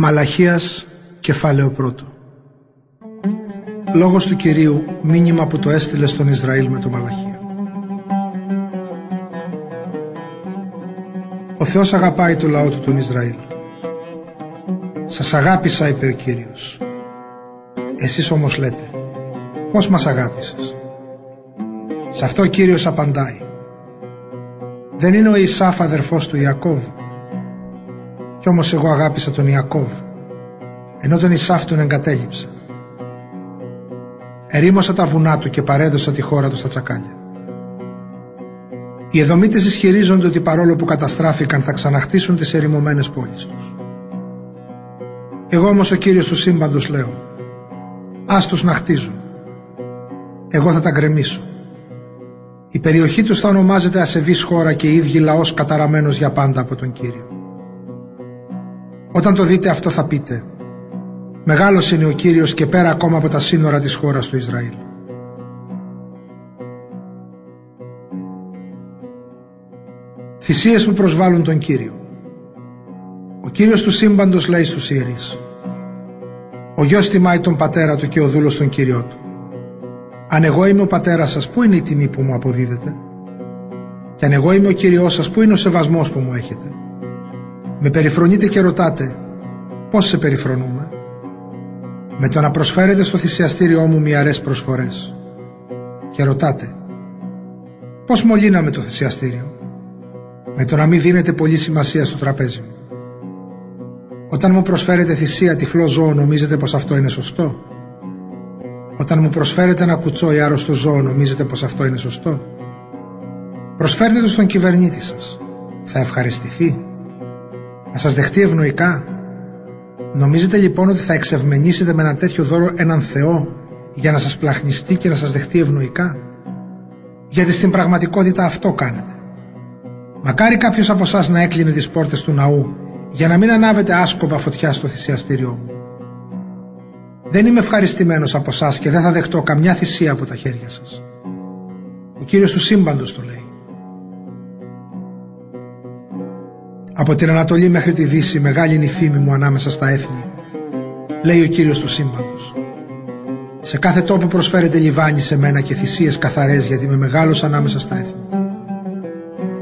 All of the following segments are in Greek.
Μαλαχίας κεφάλαιο πρώτο. Λόγος του Κυρίου μήνυμα που το έστειλε στον Ισραήλ με το Μαλαχία. Ο Θεός αγαπάει το λαό του τον Ισραήλ. Σας αγάπησα είπε ο Κύριος. Εσείς όμως λέτε Πώς μας αγάπησες; Σε αυτό ο Κύριος απαντάει. Δεν είναι ο Ισάφ αδερφός του Ιακώβ κι όμως εγώ αγάπησα τον Ιακώβ, ενώ τον Ισάφ τον εγκατέλειψα. Ερήμωσα τα βουνά του και παρέδωσα τη χώρα του στα τσακάλια. Οι Εδωμίτες ισχυρίζονται ότι παρόλο που καταστράφηκαν θα ξαναχτίσουν τις ερημωμένες πόλεις τους. Εγώ όμως ο Κύριος του σύμπαντος λέω «Ας τους να χτίζουν. Εγώ θα τα γκρεμίσω. Η περιοχή τους θα ονομάζεται ασεβής χώρα και οι ίδιοι λαός καταραμένος για πάντα από τον Κύριο. Όταν το δείτε αυτό θα πείτε Μεγάλος είναι ο Κύριος και πέρα ακόμα από τα σύνορα της χώρας του Ισραήλ. Θυσίες που προσβάλλουν τον Κύριο Ο Κύριος του σύμπαντος λέει στους ιερείς Ο γιος τιμάει τον πατέρα του και ο δούλος τον Κύριό του Αν εγώ είμαι ο πατέρας σας, πού είναι η τιμή που μου αποδίδετε Και αν εγώ είμαι ο Κύριός σας, πού είναι ο σεβασμός που μου έχετε; Με περιφρονείτε και ρωτάτε πώς σε περιφρονούμε; Με το να προσφέρετε στο θυσιαστήριό μου μοιαρές προσφορές. Και ρωτάτε πώς μολύναμε το θυσιαστήριο; Με το να μην δίνετε πολύ σημασία στο τραπέζι μου. Όταν μου προσφέρετε θυσία τυφλό ζώο νομίζετε πως αυτό είναι σωστό; Όταν μου προσφέρετε ένα κουτσό ή άρρωστο ζώο νομίζετε πως αυτό είναι σωστό; Προσφέρτε το στον κυβερνήτη σας. Θα ευχαριστηθεί θα σας δεχτεί ευνοϊκά. Νομίζετε λοιπόν ότι θα εξευμενήσετε με ένα τέτοιο δώρο έναν Θεό για να σας πλαχνιστεί και να σας δεχτεί ευνοϊκά; Γιατί στην πραγματικότητα αυτό κάνετε. Μακάρι κάποιος από εσά να έκλεινε τις πόρτες του ναού για να μην ανάβετε άσκοπα φωτιά στο θυσιαστήριό μου. Δεν είμαι ευχαριστημένος από εσά και δεν θα δεχτώ καμιά θυσία από τα χέρια σας. Ο Κύριος του σύμπαντος το λέει. Από την Ανατολή μέχρι τη Δύση μεγάλη είναι η φήμη μου ανάμεσα στα έθνη. Λέει ο Κύριος του σύμπαντος. Σε κάθε τόπο προσφέρεται λιβάνι σε μένα και θυσίες καθαρές γιατί είμαι μεγάλος ανάμεσα στα έθνη.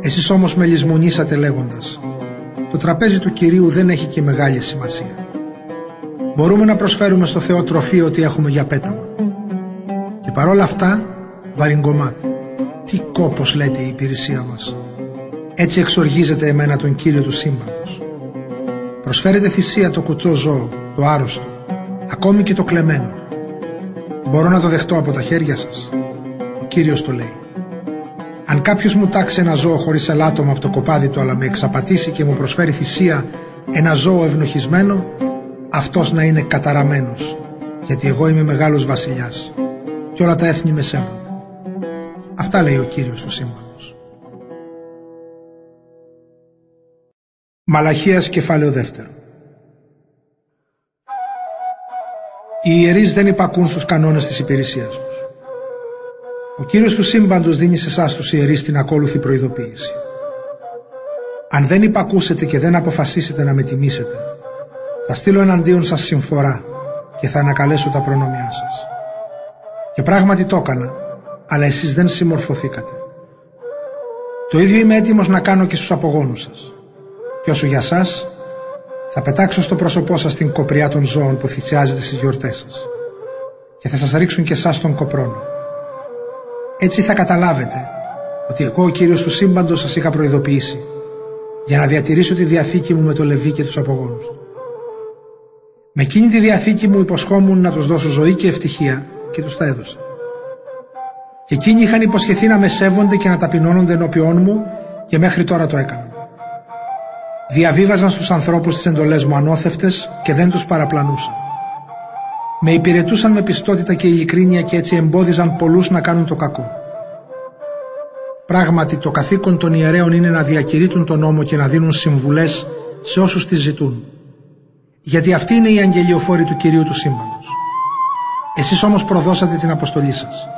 Εσείς όμως με λησμονήσατε λέγοντας το τραπέζι του Κυρίου δεν έχει και μεγάλη σημασία. Μπορούμε να προσφέρουμε στο Θεό τροφή ότι έχουμε για πέταμα. Και παρόλα αυτά βαριγκομάτι. Τι κόπος λέτε η υπηρεσία μας. Έτσι εξοργίζεται εμένα τον Κύριο του σύμπαντος. Προσφέρετε θυσία το κουτσό ζώο, το άρρωστο, ακόμη και το κλεμμένο. Μπορώ να το δεχτώ από τα χέρια σας. Ο Κύριος το λέει. Αν κάποιος μου τάξει ένα ζώο χωρίς ελάττωμα από το κοπάδι του αλλά με εξαπατήσει και μου προσφέρει θυσία ένα ζώο ευνοχισμένο, αυτός να είναι καταραμένος, γιατί εγώ είμαι μεγάλος βασιλιάς και όλα τα έθνη με σέβονται. Αυτά λέει ο Κύριος του σύμπαντος. Μαλαχίας κεφάλαιο δεύτερο Οι ιερείς δεν υπακούν στους κανόνες της υπηρεσίας τους. Ο Κύριος του σύμπαντος δίνει σε εσάς τους ιερείς την ακόλουθη προειδοποίηση. Αν δεν υπακούσετε και δεν αποφασίσετε να με τιμήσετε, θα στείλω εναντίον σας συμφορά και θα ανακαλέσω τα προνόμια σας. Και πράγματι το έκανα, αλλά εσείς δεν συμμορφωθήκατε. Το ίδιο είμαι έτοιμος να κάνω και στους απογόνους σας. Και όσο για σας, θα πετάξω στο πρόσωπό σας την κοπριά των ζώων που θυσιάζετε στις γιορτές σας και θα σας ρίξουν και εσάς τον κοπρόνο. Έτσι θα καταλάβετε ότι εγώ ο Κύριος του σύμπαντος σας είχα προειδοποιήσει για να διατηρήσω τη διαθήκη μου με το Λεβί και τους απογόνους του. Με εκείνη τη διαθήκη μου υποσχόμουν να τους δώσω ζωή και ευτυχία και τους τα έδωσα. Και εκείνοι είχαν υποσχεθεί να με σέβονται και να ταπεινώνονται ενώπιόν μου και μέχρι τώρα το έκαναν. Διαβίβαζαν στους ανθρώπους τις εντολές μου ανώθευτες και δεν τους παραπλανούσαν. Με υπηρετούσαν με πιστότητα και ειλικρίνεια και έτσι εμπόδιζαν πολλούς να κάνουν το κακό. Πράγματι το καθήκον των ιερέων είναι να διακηρύττουν τον νόμο και να δίνουν συμβουλές σε όσους τις ζητούν. Γιατί αυτή είναι η αγγελιοφόρη του Κυρίου του Σύμπαντος. Εσείς όμως προδώσατε την αποστολή σας.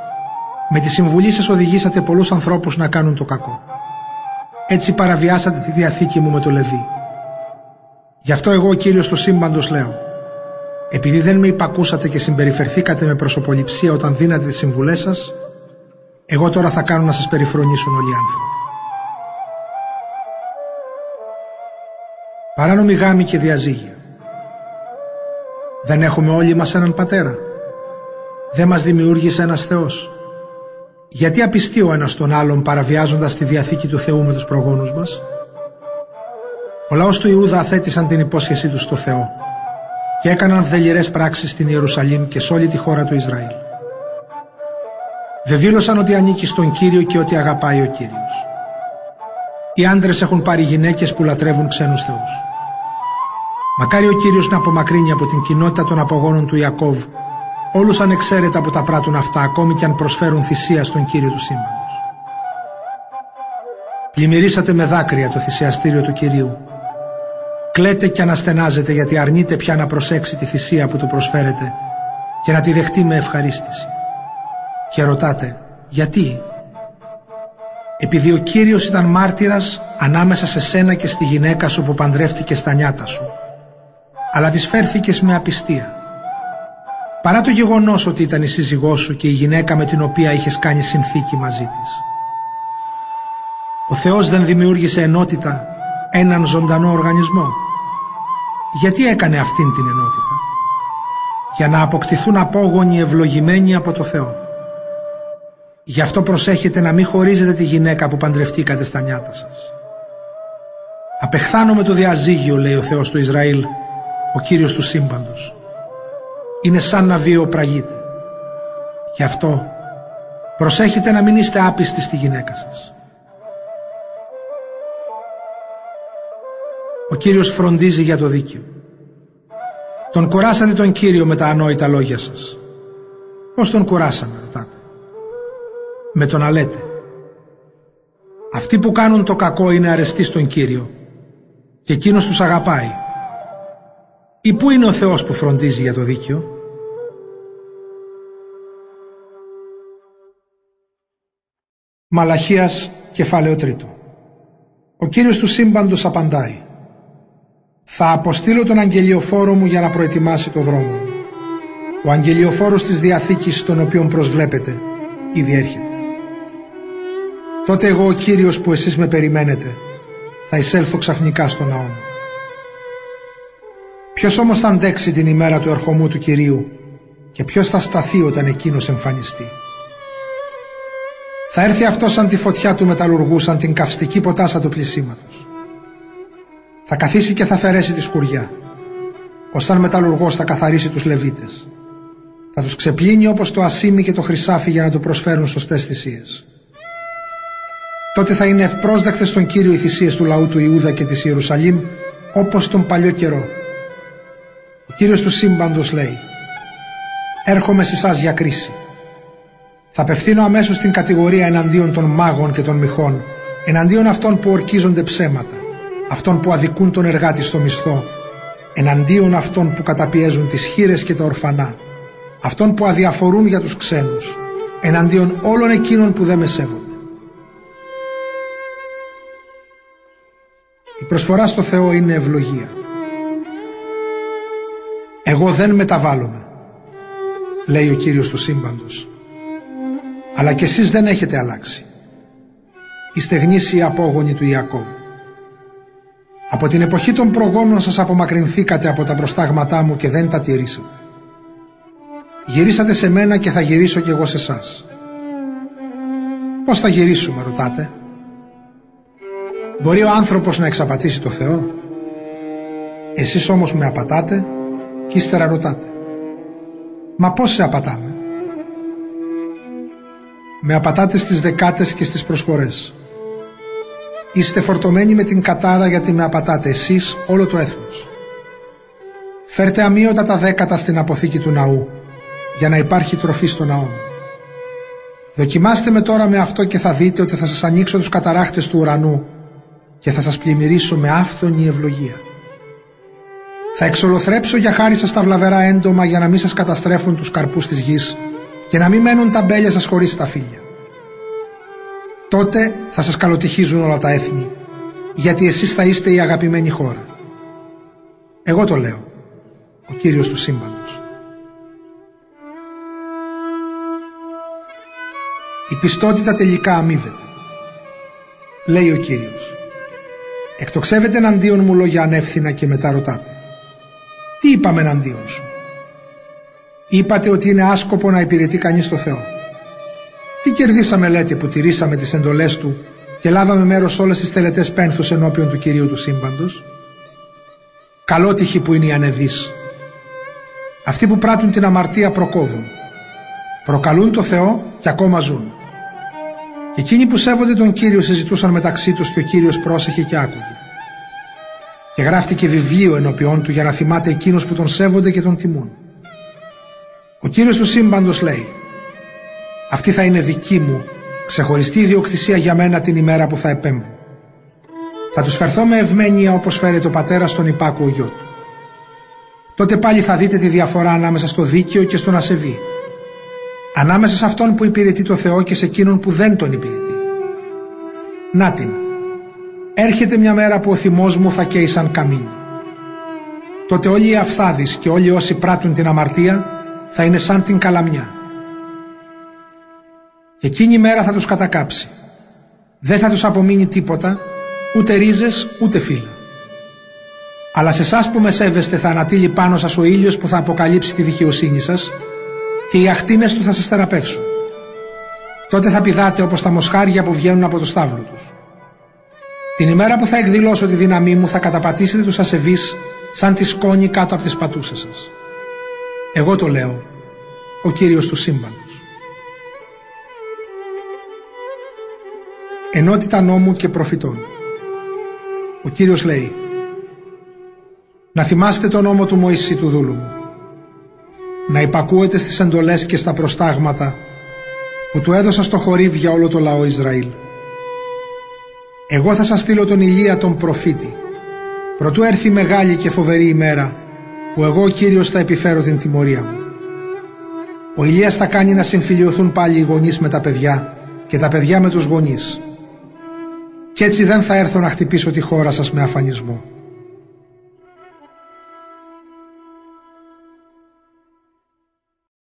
Με τη συμβουλή σας οδηγήσατε πολλούς ανθρώπους να κάνουν το κακό. Έτσι παραβιάσατε τη διαθήκη μου με το Λεβί. Γι' αυτό εγώ ο Κύριος του σύμπαντος λέω επειδή δεν με υπακούσατε και συμπεριφερθήκατε με προσωποληψία όταν δίνατε τις συμβουλές σας εγώ τώρα θα κάνω να σας περιφρονήσουν όλοι οι άνθρωποι. Παράνομη γάμη και διαζύγια. Δεν έχουμε όλοι μας έναν πατέρα. Δεν μας δημιούργησε ένας Θεός. Γιατί απιστεί ο ένας τον άλλον παραβιάζοντας τη Διαθήκη του Θεού με τους προγόνους μας; Ο λαός του Ιούδα αθέτησαν την υπόσχεσή τους στο Θεό και έκαναν δελειρές πράξεις στην Ιερουσαλήμ και σε όλη τη χώρα του Ισραήλ. Δεν δήλωσαν ότι ανήκει στον Κύριο και ότι αγαπάει ο Κύριος. Οι άντρες έχουν πάρει γυναίκες που λατρεύουν ξένους θεούς. Μακάρι ο Κύριος να απομακρύνει από την κοινότητα των απογόνων του Ιακώβ όλους ανεξαίρετα που τα πράττουν αυτά ακόμη και αν προσφέρουν θυσία στον Κύριο του σύμπαντος. Πλημμυρίσατε με δάκρυα το θυσιαστήριο του Κυρίου. Κλαίτε και αναστενάζετε γιατί αρνείτε πια να προσέξει τη θυσία που του προσφέρετε και να τη δεχτεί με ευχαρίστηση. Και ρωτάτε, γιατί; Επειδή ο Κύριος ήταν μάρτυρας ανάμεσα σε σένα και στη γυναίκα σου που παντρεύτηκε στα νιάτα σου. Αλλά της φέρθηκες με απιστία. Παρά το γεγονός ότι ήταν η σύζυγός σου και η γυναίκα με την οποία είχες κάνει συνθήκη μαζί της. Ο Θεός δεν δημιούργησε ενότητα έναν ζωντανό οργανισμό. Γιατί έκανε αυτήν την ενότητα; Για να αποκτηθούν απόγονοι ευλογημένοι από το Θεό. Γι' αυτό προσέχετε να μην χωρίζετε τη γυναίκα που παντρευτήκατε στα νιάτα σας. Απεχθάνω με το διαζύγιο, λέει ο Θεός του Ισραήλ, ο Κύριος του σύμπαντος. Είναι σαν να βιοπραγείτε. Γι' αυτό προσέχετε να μην είστε άπιστοι στη γυναίκα σας. Ο Κύριος φροντίζει για το δίκαιο. Τον κουράσατε τον Κύριο με τα ανόητα λόγια σας. Πώς τον κουράσαμε, ρωτάτε με το να λέτε αυτοί που κάνουν το κακό είναι αρεστοί στον Κύριο και εκείνος τους αγαπάει ή πού είναι ο Θεός που φροντίζει για το δίκαιο; Μαλαχίας κεφάλαιο τρίτο Ο Κύριος του σύμπαντος απαντάει «Θα αποστείλω τον αγγελιοφόρο μου για να προετοιμάσει το δρόμο μου. Ο αγγελιοφόρος της Διαθήκης, τον οποίον προσβλέπετε, ήδη έρχεται. Τότε εγώ ο Κύριος που εσείς με περιμένετε θα εισέλθω ξαφνικά στο ναό μου. Ποιος όμως θα αντέξει την ημέρα του ερχομού του Κυρίου και ποιος θα σταθεί όταν εκείνος εμφανιστεί; Θα έρθει αυτός σαν τη φωτιά του μεταλλουργού, σαν την καυστική ποτάσα του πλησίματος. Θα καθίσει και θα αφαιρέσει τη σκουριά. Ο σαν μεταλλουργός θα καθαρίσει τους Λεβίτες. Θα τους ξεπλύνει όπως το ασίμι και το χρυσάφι για να του προσφέρουν σωστές θυσίες. Τότε θα είναι ευπρόσδεκτες στον Κύριο οι θυσίες του λαού του Ιούδα και της Ιερουσαλήμ όπως τον παλιό καιρό. Ο Κύριος του σύμπαντος λέει «Έρχομαι σε εσάς για κρίση. Θα απευθύνω αμέσως την κατηγορία εναντίον των μάγων και των μυχών, εναντίον αυτών που ορκίζονται ψέματα, αυτών που αδικούν τον εργάτη στο μισθό, εναντίον αυτών που καταπιέζουν τις χείρες και τα ορφανά, αυτών που αδιαφορούν για τους ξένους, εναντίον όλων εκείνων που δεν με σέβονται. Η προσφορά στο Θεό είναι ευλογία. Εγώ δεν μεταβάλλομαι, λέει ο Κύριος του σύμπαντος. Αλλά κι εσείς δεν έχετε αλλάξει. Είστε γνήσιοι απόγονοι του Ιακώβ. Από την εποχή των προγόνων σας απομακρυνθήκατε από τα προστάγματά μου και δεν τα τηρήσατε. Γυρίσατε σε μένα και θα γυρίσω κι εγώ σε εσά. Πώς θα γυρίσουμε ρωτάτε; Μπορεί ο άνθρωπος να εξαπατήσει το Θεό; Εσείς όμως με απατάτε; Και ύστερα ρωτάτε. Μα πώς σε απατάμε; Με απατάτε στις δεκάτες και στις προσφορές. Είστε φορτωμένοι με την κατάρα γιατί με απατάτε εσείς όλο το έθνος. Φέρτε αμύωτα τα δέκατα στην αποθήκη του ναού για να υπάρχει τροφή στο ναό μου. Δοκιμάστε με τώρα με αυτό και θα δείτε ότι θα σας ανοίξω τους καταράχτες του ουρανού και θα σας πλημμυρίσω με άφθονη ευλογία. Θα εξολοθρέψω για χάρη σας τα βλαβερά έντομα για να μην σας καταστρέφουν τους καρπούς της γης και να μην μένουν τα μπέλια σας χωρίς τα φύλλα. Τότε θα σας καλοτυχίζουν όλα τα έθνη γιατί εσείς θα είστε η αγαπημένη χώρα. Εγώ το λέω, ο Κύριος του σύμπαντος. Η πιστότητα τελικά αμείβεται. Λέει ο Κύριος. Εκτοξεύετε εναντίον μου λόγια ανεύθυνα και μετά ρωτάτε. Τι είπαμε εναντίον σου; Είπατε ότι είναι άσκοπο να υπηρετεί κανείς το Θεό. Τι κερδίσαμε λέτε που τηρήσαμε τις εντολές Του και λάβαμε μέρος όλες τις τελετές πένθους ενώπιον του Κυρίου του Σύμπαντος; Καλότυχοι που είναι οι ανεδείς. Αυτοί που πράττουν την αμαρτία προκόβουν. Προκαλούν το Θεό και ακόμα ζουν. Και εκείνοι που σέβονται τον Κύριο συζητούσαν μεταξύ τους και ο Κύριος πρόσεχε και άκουγε. Και γράφτηκε βιβλίο ενώπιόν του για να θυμάται εκείνους που τον σέβονται και τον τιμούν. Ο Κύριος του σύμπαντος λέει «Αυτή θα είναι δική μου, ξεχωριστή ιδιοκτησία για μένα την ημέρα που θα επέμβω. Θα τους φερθώ με ευμένεια όπως φέρεται ο πατέρας στον υπάκο ο γιο του. Τότε πάλι θα δείτε τη διαφορά ανάμεσα στο δίκαιο και στον ασεβή. Ανάμεσα σε αυτόν που υπηρετεί το Θεό και σε εκείνον που δεν τον υπηρετεί. Να την. Έρχεται μια μέρα που ο θυμός μου θα καίει σαν καμίνι. Τότε όλοι οι αφθάδεις και όλοι όσοι πράττουν την αμαρτία θα είναι σαν την καλαμιά. Και εκείνη η μέρα θα τους κατακάψει. Δεν θα τους απομείνει τίποτα, ούτε ρίζες, ούτε φύλλα. Αλλά σε εσάς που με σέβεστε θα ανατείλει πάνω σας ο ήλιος που θα αποκαλύψει τη δικαιοσύνη σας και οι αχτίνες του θα σας θεραπεύσουν. Τότε θα πηδάτε όπως τα μοσχάρια που βγαίνουν από το στάβλο τους. Την ημέρα που θα εκδηλώσω τη δύναμή μου θα καταπατήσετε τους ασεβείς σαν τη σκόνη κάτω από τις πατούσες σας. Εγώ το λέω, ο Κύριος του σύμπαντος. Ενότητα νόμου και προφητών. Ο Κύριος λέει «Να θυμάστε τον νόμο του Μωυσή του δούλου μου, να υπακούετε στις εντολές και στα προστάγματα που του έδωσα στο χορύβ για όλο το λαό Ισραήλ. Εγώ θα σας στείλω τον Ηλία τον προφήτη, προτού έρθει μεγάλη και φοβερή ημέρα που εγώ ο Κύριος θα επιφέρω την τιμωρία μου. Ο Ηλίας θα κάνει να συμφιλειωθούν πάλι οι γονείς με τα παιδιά και τα παιδιά με τους γονείς. Κι έτσι δεν θα έρθω να χτυπήσω τη χώρα σας με αφανισμό.